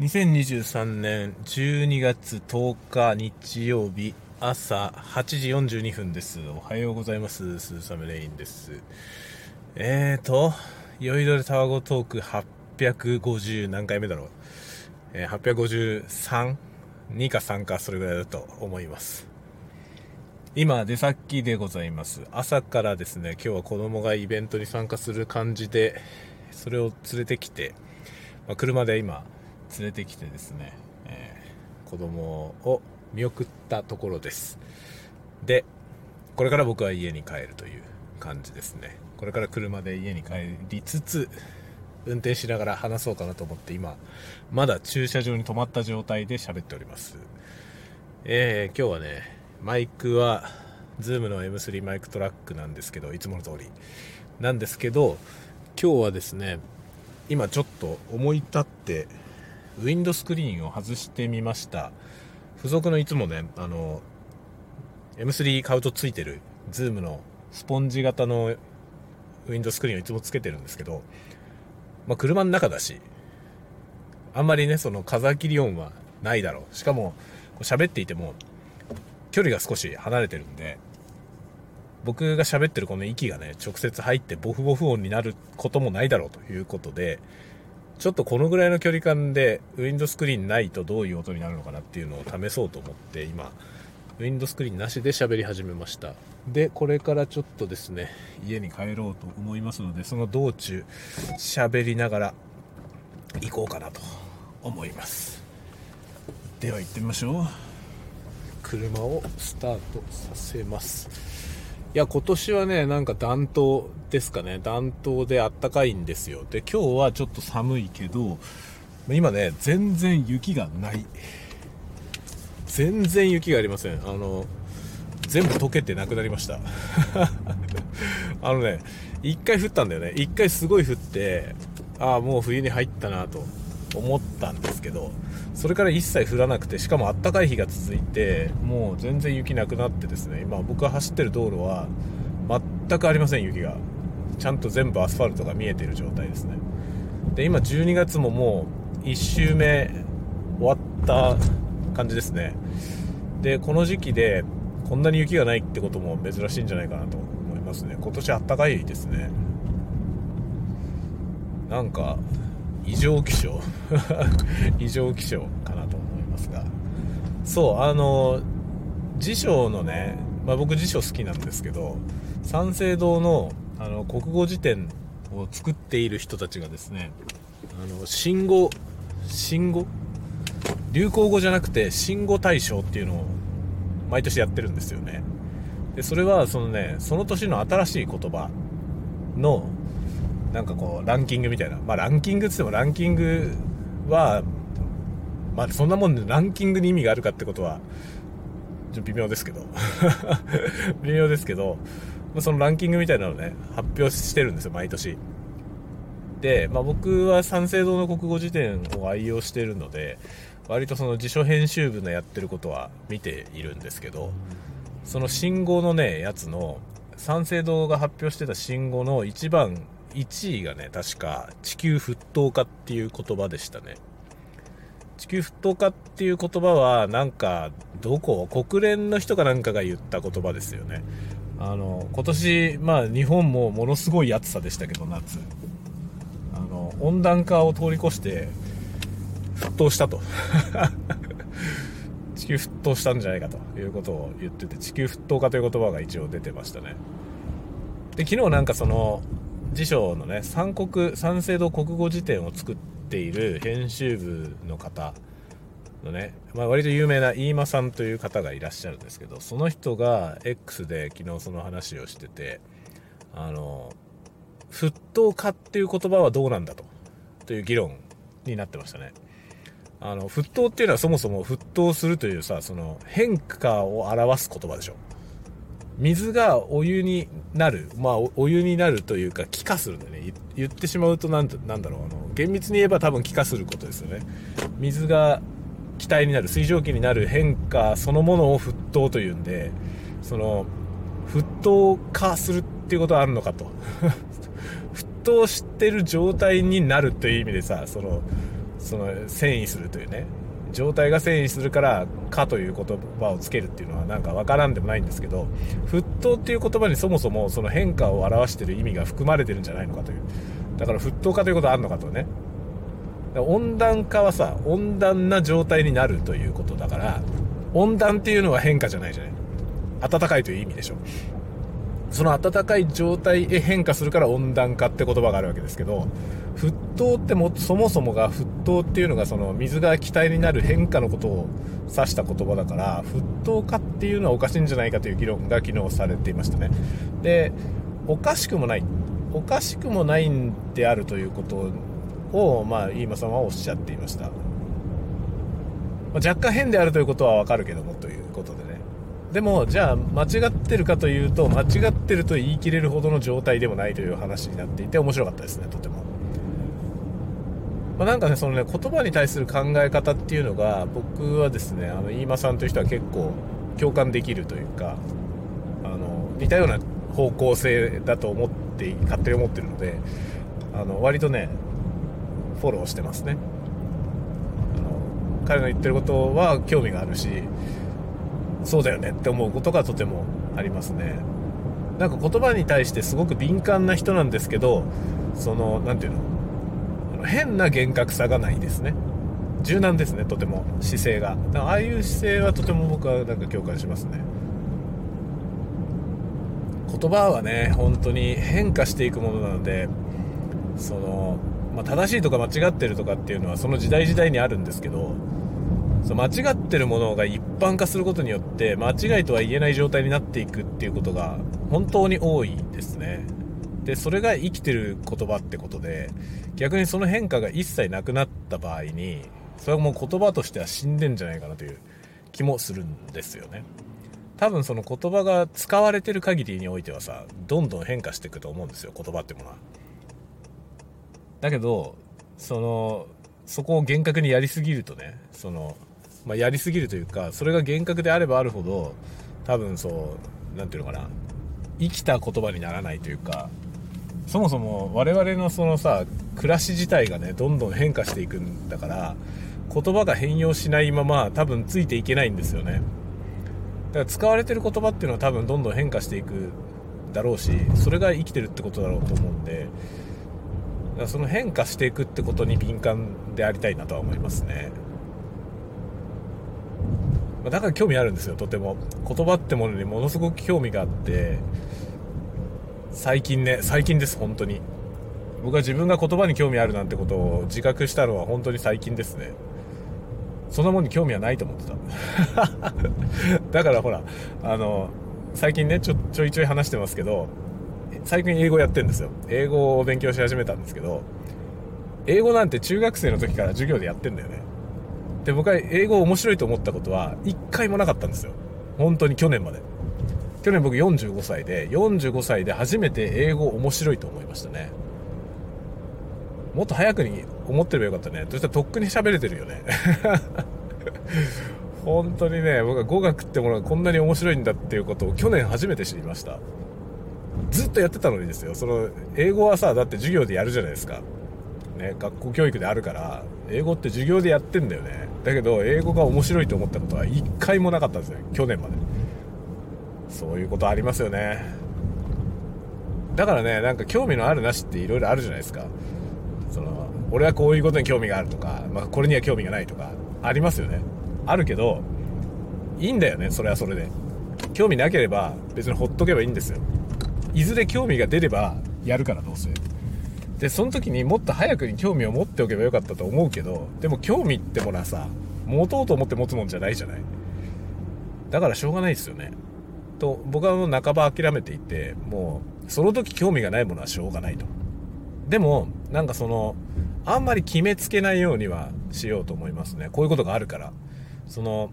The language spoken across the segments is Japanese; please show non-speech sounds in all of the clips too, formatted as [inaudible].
2023年12月10日日曜日朝8時42分です。おはようございます。スーサムレインです。えーと、酔いどれタワゴトーク850何回目だろう？えー、853?2 か3かそれぐらいだと思います。今出先でございます。朝からですね、今日は子供がイベントに参加する感じで、それを連れてきて、まあ、車で今、連れてきてですね、えー、子供を見送ったところです。で、これから僕は家に帰るという感じですね。これから車で家に帰りつつ、運転しながら話そうかなと思って今、まだ駐車場に止まった状態で喋っております。えー、今日はね、マイクは、ズームの M3 マイクトラックなんですけど、いつもの通り。なんですけど、今日はですね、今ちょっと思い立って、ウィンドスクリーンを外してみました。付属のいつもね、あの、M3 買うとついてる、ズームのスポンジ型のウィンドスクリーンをいつもつけてるんですけど、まあ、車の中だし、あんまりね、その風切り音はないだろう。しかも、喋っていても、距離が少し離れてるんで、僕が喋ってるこの息がね、直接入ってボフボフ音になることもないだろうということで、ちょっとこのぐらいの距離感でウィンドスクリーンないとどういう音になるのかなっていうのを試そうと思って今、ウィンドスクリーンなしで喋り始めました。で、これからちょっとですね、家に帰ろうと思いますので、その道中、喋りながら行こうかなと思います。では行ってみましょう。車をスタートさせます。いや、今年はね、なんか暖冬ですかね。暖冬であったかいんですよ。で、今日はちょっと寒いけど、今ね、全然雪がない。全然雪がありません。あの、全部溶けてなくなりました。[laughs] あのね、一回降ったんだよね。一回すごい降って、ああ、もう冬に入ったなと思ったんですけど、それから一切降らなくて、しかもあったかい日が続いて、もう全然雪なくなってですね、今僕が走ってる道路は全くありません、雪が。ちゃんと全部アスファルトが見えている状態ですね。で、今12月ももう1周目終わった感じですね。で、この時期でこんなに雪がないってことも珍しいんじゃないかなと思いますね。今年あったかいですね。なんか、異常気象。[laughs] 異常気象かなと思いますが。そうあの辞書のね、まあ、僕辞書好きなんですけど三省堂のあの国語辞典を作っている人たちがですねあの新語新語？流行語じゃなくて新語大賞っていうのを毎年やってるんですよね。でそれはそのねその年の新しい言葉のなんかこう、ランキングみたいな。まあ、ランキングって言ってもランキングは、まあ、そんなもんでランキングに意味があるかってことは、ちょっと微妙ですけど。[laughs] 微妙ですけど、まあ、そのランキングみたいなのをね、発表してるんですよ、毎年。で、まあ、僕は三省堂の国語辞典を愛用してるので、割とその辞書編集部のやってることは見ているんですけど、その信号のね、やつの、三省堂が発表してた信号の一番1位がね、確か地球沸騰化っていう言葉でしたね。地球沸騰化っていう言葉は、なんか、どこ？国連の人かなんかが言った言葉ですよね。あの、今年、まあ日本もものすごい暑さでしたけど、夏。あの、温暖化を通り越して、沸騰したと。[laughs] 地球沸騰したんじゃないかということを言ってて、地球沸騰化という言葉が一応出てましたね。で、昨日なんかその、辞書のね、三国、三省堂国語辞典を作っている編集部の方のね、まあ割と有名な飯間さんという方がいらっしゃるんですけど、その人が X で昨日その話をしてて、あの、沸騰化っていう言葉はどうなんだと、という議論になってましたね。あの、沸騰っていうのはそもそも沸騰するというさ、その変化を表す言葉でしょ。水がお湯になる。まあ、お湯になるというか、気化するんだね。言ってしまうとなん、なんだろう。あの、厳密に言えば多分気化することですよね。水が気体になる、水蒸気になる変化そのものを沸騰というんで、その、沸騰化するっていうことはあるのかと。[laughs] 沸騰してる状態になるという意味でさ、その、その遷移するというね状態が遷移するから「か」という言葉をつけるっていうのはなんかわからんでもないんですけど沸騰っていう言葉にそもそもその変化を表してる意味が含まれてるんじゃないのかという。だから沸騰化ということはあるのかとね。温暖化はさ温暖な状態になるということだから温暖っていうのは変化じゃないじゃない。暖かいという意味でしょ。その暖かい状態へ変化するから温暖化って言葉があるわけですけど沸騰ってもそもそもが沸騰っていうのがその水が気体になる変化のことを指した言葉だから沸騰化っていうのはおかしいんじゃないかという議論が昨日されていましたね。でおかしくもない。おかしくもないんであるということをまあ飯間さんはおっしゃっていました、まあ、若干変であるということはわかるけどもということでね。でもじゃあ間違ってるかというと間違ってると言い切れるほどの状態でもないという話になっていて面白かったですねとても。まあ、なんかね、そのね、言葉に対する考え方っていうのが、僕はですね、あの、飯間さんという人は結構共感できるというか、あの、似たような方向性だと思って、勝手に思ってるので、あの、割とね、フォローしてますね。あの、彼の言ってることは興味があるし、そうだよねって思うことがとてもありますね。なんか言葉に対してすごく敏感な人なんですけど、その、なんていうの？変な厳格さがないですね。柔軟ですねとても。姿勢が。ああいう姿勢はとても僕はなんか共感しますね。言葉はね本当に変化していくものなのでその、まあ、正しいとか間違ってるとかっていうのはその時代時代にあるんですけどその間違ってるものが一般化することによって間違いとは言えない状態になっていくっていうことが本当に多いですね。でそれが生きてる言葉ってことで逆にその変化が一切なくなった場合にそれはもう言葉としては死んでんじゃないかなという気もするんですよね。多分その言葉が使われてる限りにおいてはさどんどん変化していくと思うんですよ言葉ってものは。だけどそのそこを厳格にやりすぎるとねその、まあ、やりすぎるというかそれが厳格であればあるほど多分そう何て言うのかな生きた言葉にならないというかそもそも我々のそのさ暮らし自体がねどんどん変化していくんだから言葉が変容しないまま多分ついていけないんですよね。だから使われてる言葉っていうのは多分どんどん変化していくだろうしそれが生きてるってことだろうと思うんでその変化していくってことに敏感でありたいなとは思いますね。だから興味あるんですよとても。言葉ってものにものすごく興味があって最近ね、最近です、本当に。僕は自分が言葉に興味あるなんてことを自覚したのは本当に最近ですね。そんなもんに興味はないと思ってた。[laughs] だからほら、あの、最近ねちょ、ちょいちょい話してますけど、最近英語やってんですよ。英語を勉強し始めたんですけど、英語なんて中学生の時から授業でやってんだよね。で、僕は英語面白いと思ったことは、一回もなかったんですよ。本当に去年まで。去年僕45歳で、45歳で初めて英語面白いと思いましたね。もっと早くに思ってればよかったね。そしたらとっくに喋れてるよね。[laughs] 本当にね、僕は語学ってものがこんなに面白いんだっていうことを去年初めて知りました。ずっとやってたのにですよ。その、英語はさ、だって授業でやるじゃないですか。ね、学校教育であるから、英語って授業でやってんだよね。だけど、英語が面白いと思ったことは一回もなかったんですよ。去年まで。そういうことありますよね。だからねなんか興味のあるなしっていろいろあるじゃないですか。その俺はこういうことに興味があるとか、まあ、これには興味がないとかありますよね。あるけどいいんだよねそれはそれで。興味なければ別にほっとけばいいんですよ。いずれ興味が出ればやるからどうせ。でその時にもっと早くに興味を持っておけばよかったと思うけどでも興味ってものはさ持とうと思って持つもんじゃないじゃない。だからしょうがないですよね。と僕はもう半ば諦めていてもうその時興味がないものはしょうがないと。でもなんかそのあんまり決めつけないようにはしようと思いますね。こういうことがあるから。その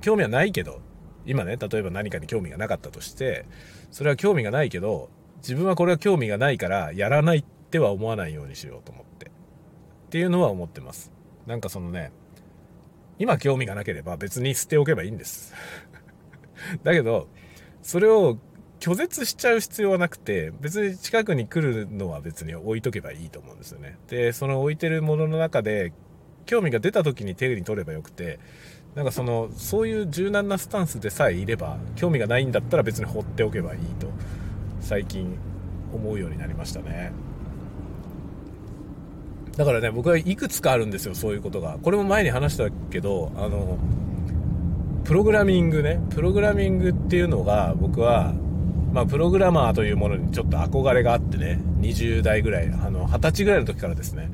興味はないけど今ね例えば何かに興味がなかったとしてそれは興味がないけど自分はこれは興味がないからやらないっては思わないようにしようと思って。っていうのは思ってます。なんかそのね今興味がなければ別に捨ておけばいいんです。だけどそれを拒絶しちゃう必要はなくて、別に近くに来るのは別に置いとけばいいと思うんですよね。で、その置いてるものの中で興味が出た時に手に取ればよくてなんかそのそういう柔軟なスタンスでさえいれば興味がないんだったら別に放っておけばいいと最近思うようになりましたねだからね僕はいくつかあるんですよそういうことがこれも前に話したけどあのプログラミングね。プログラミングっていうのが僕はまあ、プログラマーというものにちょっと憧れがあってね。20代ぐらいあの20歳ぐらいの時からですね。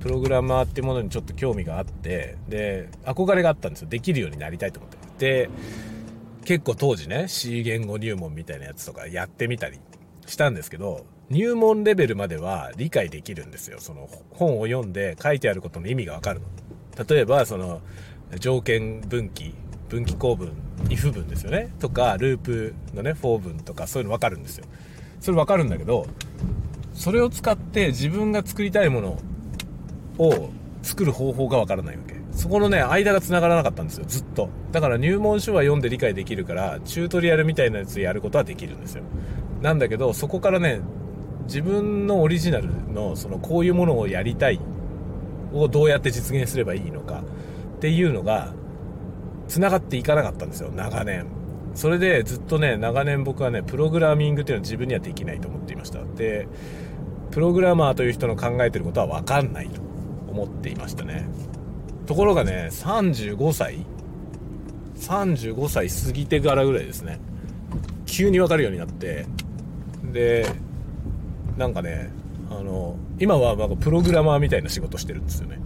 プログラマーっていうものにちょっと興味があってで憧れがあったんですよ。できるようになりたいと思って。で結構当時ね C 言語入門みたいなやつとかやってみたりしたんですけど入門レベルまでは理解できるんですよ。その本を読んで書いてあることの意味がわかるの。例えばその条件分岐分岐構文 if 文ですよね。とかループのね for 文とかそういうの分かるんですよ。それ分かるんだけどそれを使って自分が作りたいものを作る方法が分からないわけ。そこのね間が繋がらなかったんですよ。ずっと。だから入門書は読んで理解できるからチュートリアルみたいなやつやることはできるんですよ。なんだけどそこからね自分のオリジナルのそのこういうものをやりたいをどうやって実現すればいいのかっていうのが繋がっていかなかったんですよ長年。それでずっとね長年僕はねプログラミングっていうのは自分にはできないと思っていました。でプログラマーという人の考えてることは分かんないと思っていましたね。ところがね35歳35歳過ぎてからぐらいですね。急に分かるようになって。でなんかねあの今はなんかプログラマーみたいな仕事してるんですよね。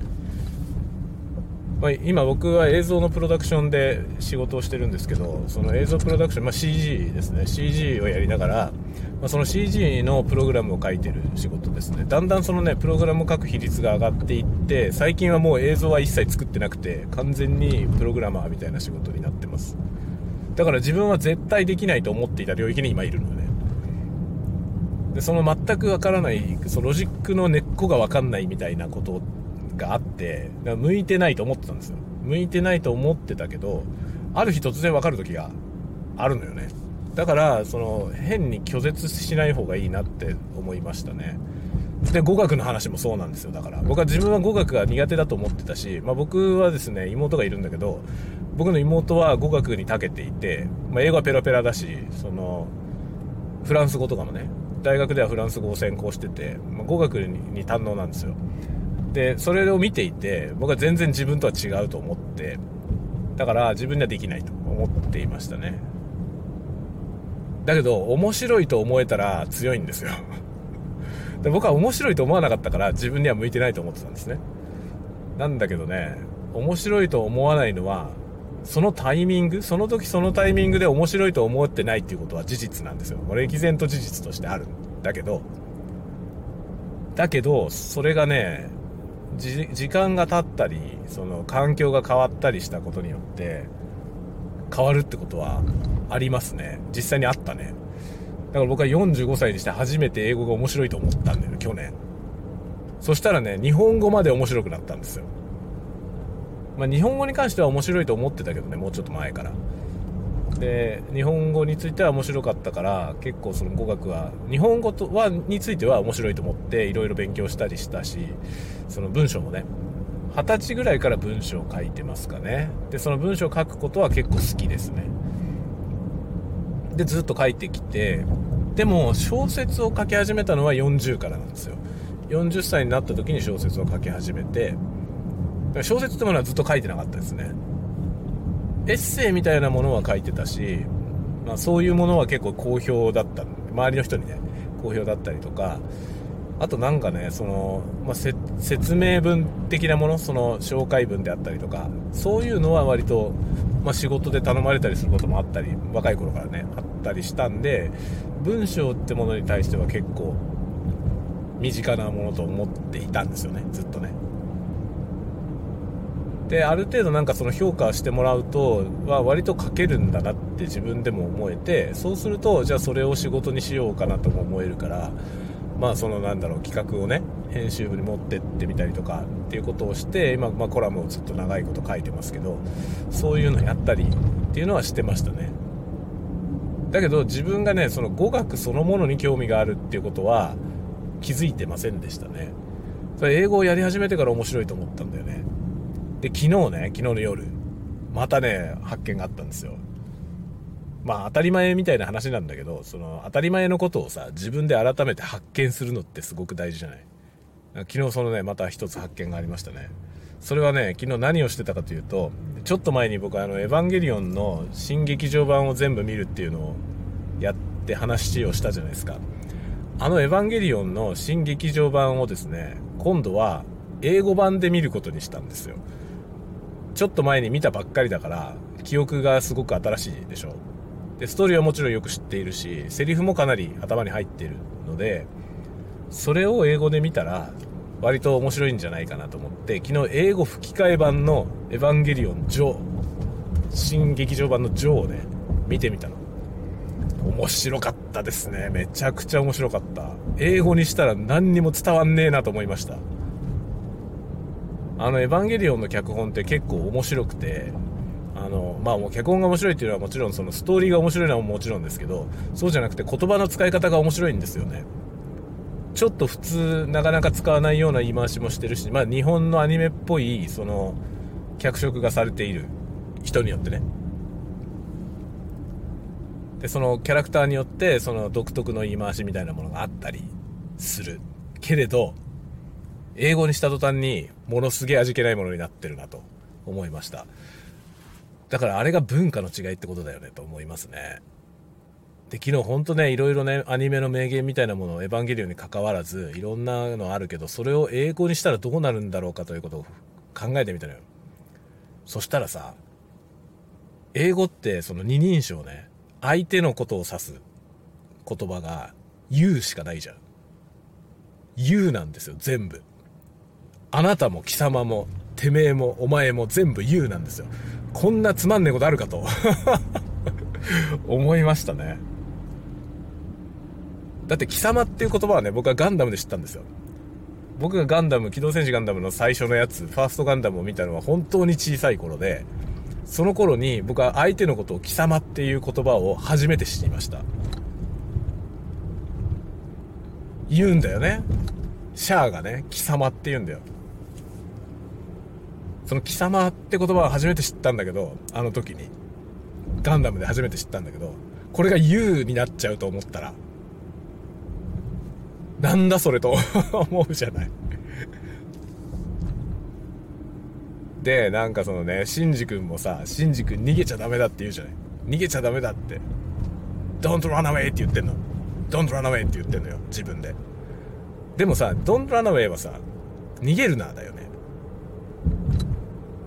まあ、今僕は映像のプロダクションで仕事をしてるんですけどその映像プロダクション、まあ、CG ですね。CG をやりながら、まあ、その CG のプログラムを書いてる仕事ですね。だんだんそのねプログラムを書く比率が上がっていって最近はもう映像は一切作ってなくて完全にプログラマーみたいな仕事になってます。だから自分は絶対できないと思っていた領域に今いるので、ね、でその全くわからないそのロジックの根っこがわかんないみたいなことがあって、向いてないと思ってたんですよ。向いてないと思ってたけど、ある日突然わかる時があるのよね。だから、その、変に拒絶しない方がいいなって思いましたね。で、語学の話もそうなんですよ。だから、僕は自分は語学が苦手だと思ってたし、まあ僕はですね、妹がいるんだけど、僕の妹は語学に長けていて、まあ英語はペラペラだし、その、フランス語とかもね、大学ではフランス語を専攻してて、まあ、語学に堪能なんですよ。でそれを見ていて僕は全然自分とは違うと思ってだから自分にはできないと思っていましたね。だけど面白いと思えたら強いんですよ。[laughs] で僕は面白いと思わなかったから自分には向いてないと思ってたんですね。なんだけどね面白いと思わないのはそのタイミングその時そのタイミングで面白いと思ってないっていうことは事実なんですよ。これ歴然と事実としてあるんだけどだけどそれがね時間が経ったりその環境が変わったりしたことによって変わるってことはありますね。実際にあったね。だから僕は45歳にして初めて英語が面白いと思ったんだよね去年。そしたらね日本語まで面白くなったんですよ。まあ日本語に関しては面白いと思ってたけどねもうちょっと前から。で日本語については面白かったから結構その語学は日本語とはについては面白いと思っていろいろ勉強したりしたしその文章もね二十歳ぐらいから文章を書いてますかね。でその文章を書くことは結構好きですね。でずっと書いてきてでも小説を書き始めたのは40からなんですよ。40歳になった時に小説を書き始めて小説ってものはずっと書いてなかったですね。エッセイみたいなものは書いてたし、まあ、そういうものは結構好評だった。周りの人にね好評だったりとか。あとなんかねその、まあ、説明文的なものその紹介文であったりとか。そういうのは割と、まあ、仕事で頼まれたりすることもあったり若い頃からねあったりしたんで文章ってものに対しては結構身近なものと思っていたんですよねずっとね。である程度なんかその評価してもらうとは割と書けるんだなって自分でも思えてそうするとじゃあそれを仕事にしようかなとも思えるからまあそのなんだろう企画をね編集部に持ってってみたりとかっていうことをして今、まあ、コラムをずっと長いこと書いてますけどそういうのやったりっていうのはしてましたね。だけど自分がねその語学そのものに興味があるっていうことは気づいてませんでしたね。それ英語をやり始めてから面白いと思ったんだよね。で昨日ね昨日の夜またね発見があったんですよ。まあ当たり前みたいな話なんだけどその当たり前のことをさ自分で改めて発見するのってすごく大事じゃない？昨日そのねまた一つ発見がありましたね。それはね昨日何をしてたかというとちょっと前に僕あの「エヴァンゲリオン」の新劇場版を全部見るっていうのをやって話をしたじゃないですか。あの「エヴァンゲリオン」の新劇場版をですね今度は英語版で見ることにしたんですよ。ちょっと前に見たばっかりだから記憶がすごく新しいでしょ。でストーリーはもちろんよく知っているしセリフもかなり頭に入っているのでそれを英語で見たら割と面白いんじゃないかなと思って昨日英語吹き替え版の「エヴァンゲリオンジョー」新劇場版のジョーをね見てみたの。面白かったですね。めちゃくちゃ面白かった。英語にしたら何にも伝わんねえなと思いました。あの「エヴァンゲリオン」の脚本って結構面白くてあのまあもう脚本が面白いっていうのはもちろんそのストーリーが面白いのはもちろんですけどそうじゃなくて言葉の使い方が面白いんですよね。ちょっと普通なかなか使わないような言い回しもしてるし、まあ、日本のアニメっぽいその脚色がされている人によってね。でそのキャラクターによってその独特の言い回しみたいなものがあったりするけれど英語にした途端にものすげえ味気ないものになってるなと思いましただからあれが文化の違いってことだよねと思いますねで、昨日ほんとね、いろいろね、アニメの名言みたいなものをエヴァンゲリオンに関わらず、いろんなのあるけど、それを英語にしたらどうなるんだろうかということを考えてみたのよ。そしたらさ、英語ってその二人称ね、相手のことを指す言葉が You しかないじゃん。You なんですよ、全部。あなたも貴様も、てめえも、お前も全部 You なんですよ。こんなつまんねえことあるかと [laughs] 思いましたね。だって貴様っていう言葉はね、僕はガンダムで知ったんですよ。僕がガンダム、機動戦士ガンダムの最初のやつ、ファーストガンダムを見たのは本当に小さい頃で、その頃に僕は相手のことを貴様っていう言葉を初めて知りました。言うんだよね。シャアがね、貴様って言うんだよ。その貴様って言葉は初めて知ったんだけど、あの時に。ガンダムで初めて知ったんだけど、これが U になっちゃうと思ったら、なんだそれと [laughs] 思うじゃない。で、なんかそのね、シンジ君もさ、シンジ君逃げちゃダメだって言うじゃない。逃げちゃダメだって。Don't run away って言ってんの。Don't run away って言ってんのよ、自分で。でもさ、Don't run away はさ、逃げるなだよね。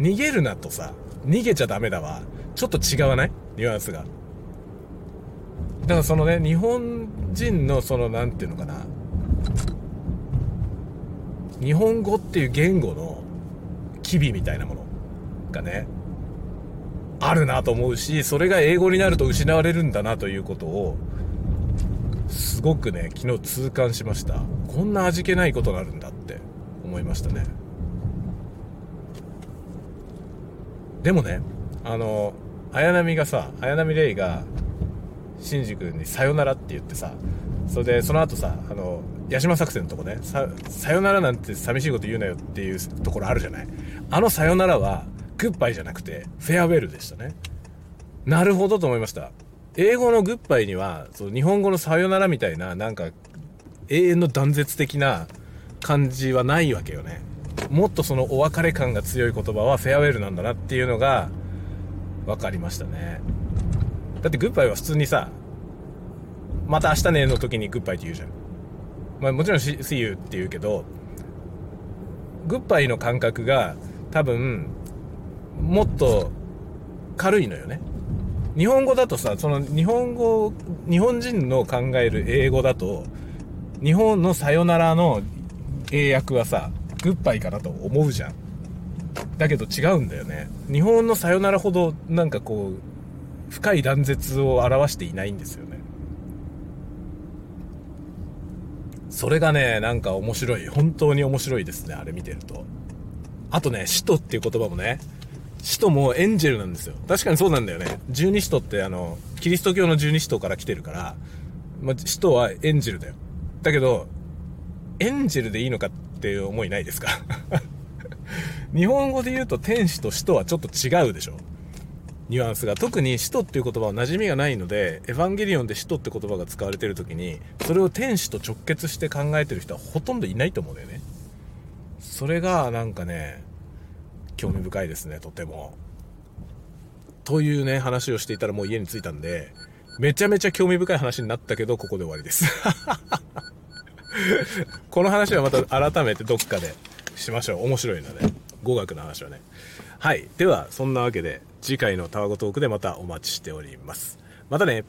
逃げるなとさ、逃げちゃダメだわ。ちょっと違わない？ニュアンスが。だからそのね、日本人のその、なんていうのかな。日本語っていう言語の機微みたいなものがね、あるなと思うし、それが英語になると失われるんだなということを、すごくね、昨日痛感しました。こんな味気ないことがあるんだって思いましたね。でもね、あの、綾波がさ、綾波レイが、シンジ君にさよならって言ってさ、それで、その後さ、あの、八島作戦のとこね、さ、さよならなんて寂しいこと言うなよっていうところあるじゃない。あのさよならは、グッバイじゃなくて、フェアウェルでしたね。なるほどと思いました。英語のグッバイには、そう日本語のさよならみたいな、なんか、永遠の断絶的な感じはないわけよね。もっとそのお別れ感が強い言葉はフェアウェルなんだなっていうのが分かりましたね。だってグッバイは普通にさ、また明日ねの時にグッバイって言うじゃん。まあもちろん See you って言うけど、グッバイの感覚が多分、もっと軽いのよね。日本語だとさ、その日本語、日本人の考える英語だと、日本のさよならの英訳はさ、グッバイかなと思うじゃん。だけど違うんだよね。日本のさよならほどなんかこう、深い断絶を表していないんですよね。それがね、なんか面白い。本当に面白いですね、あれ見てると。あとね、使徒っていう言葉もね、使徒もエンジェルなんですよ。確かにそうなんだよね。十二使徒ってあの、キリスト教の十二使徒から来てるから、まあ、使徒はエンジェルだよ。だけど、エンジェルでいいのかっっていう思いないですか？[laughs] 日本語で言うと天使と使徒はちょっと違うでしょ？ニュアンスが。特に使徒っていう言葉は馴染みがないのでエヴァンゲリオンで使徒って言葉が使われてる時にそれを天使と直結して考えてる人はほとんどいないと思うんだよね。それがなんかね興味深いですねとても。というね話をしていたらもう家に着いたんでめちゃめちゃ興味深い話になったけどここで終わりです。[laughs] [laughs] この話はまた改めてどっかでしましょう。面白いので。語学の話はね。はい。ではそんなわけで次回のタワゴトークでまたお待ちしております。またね。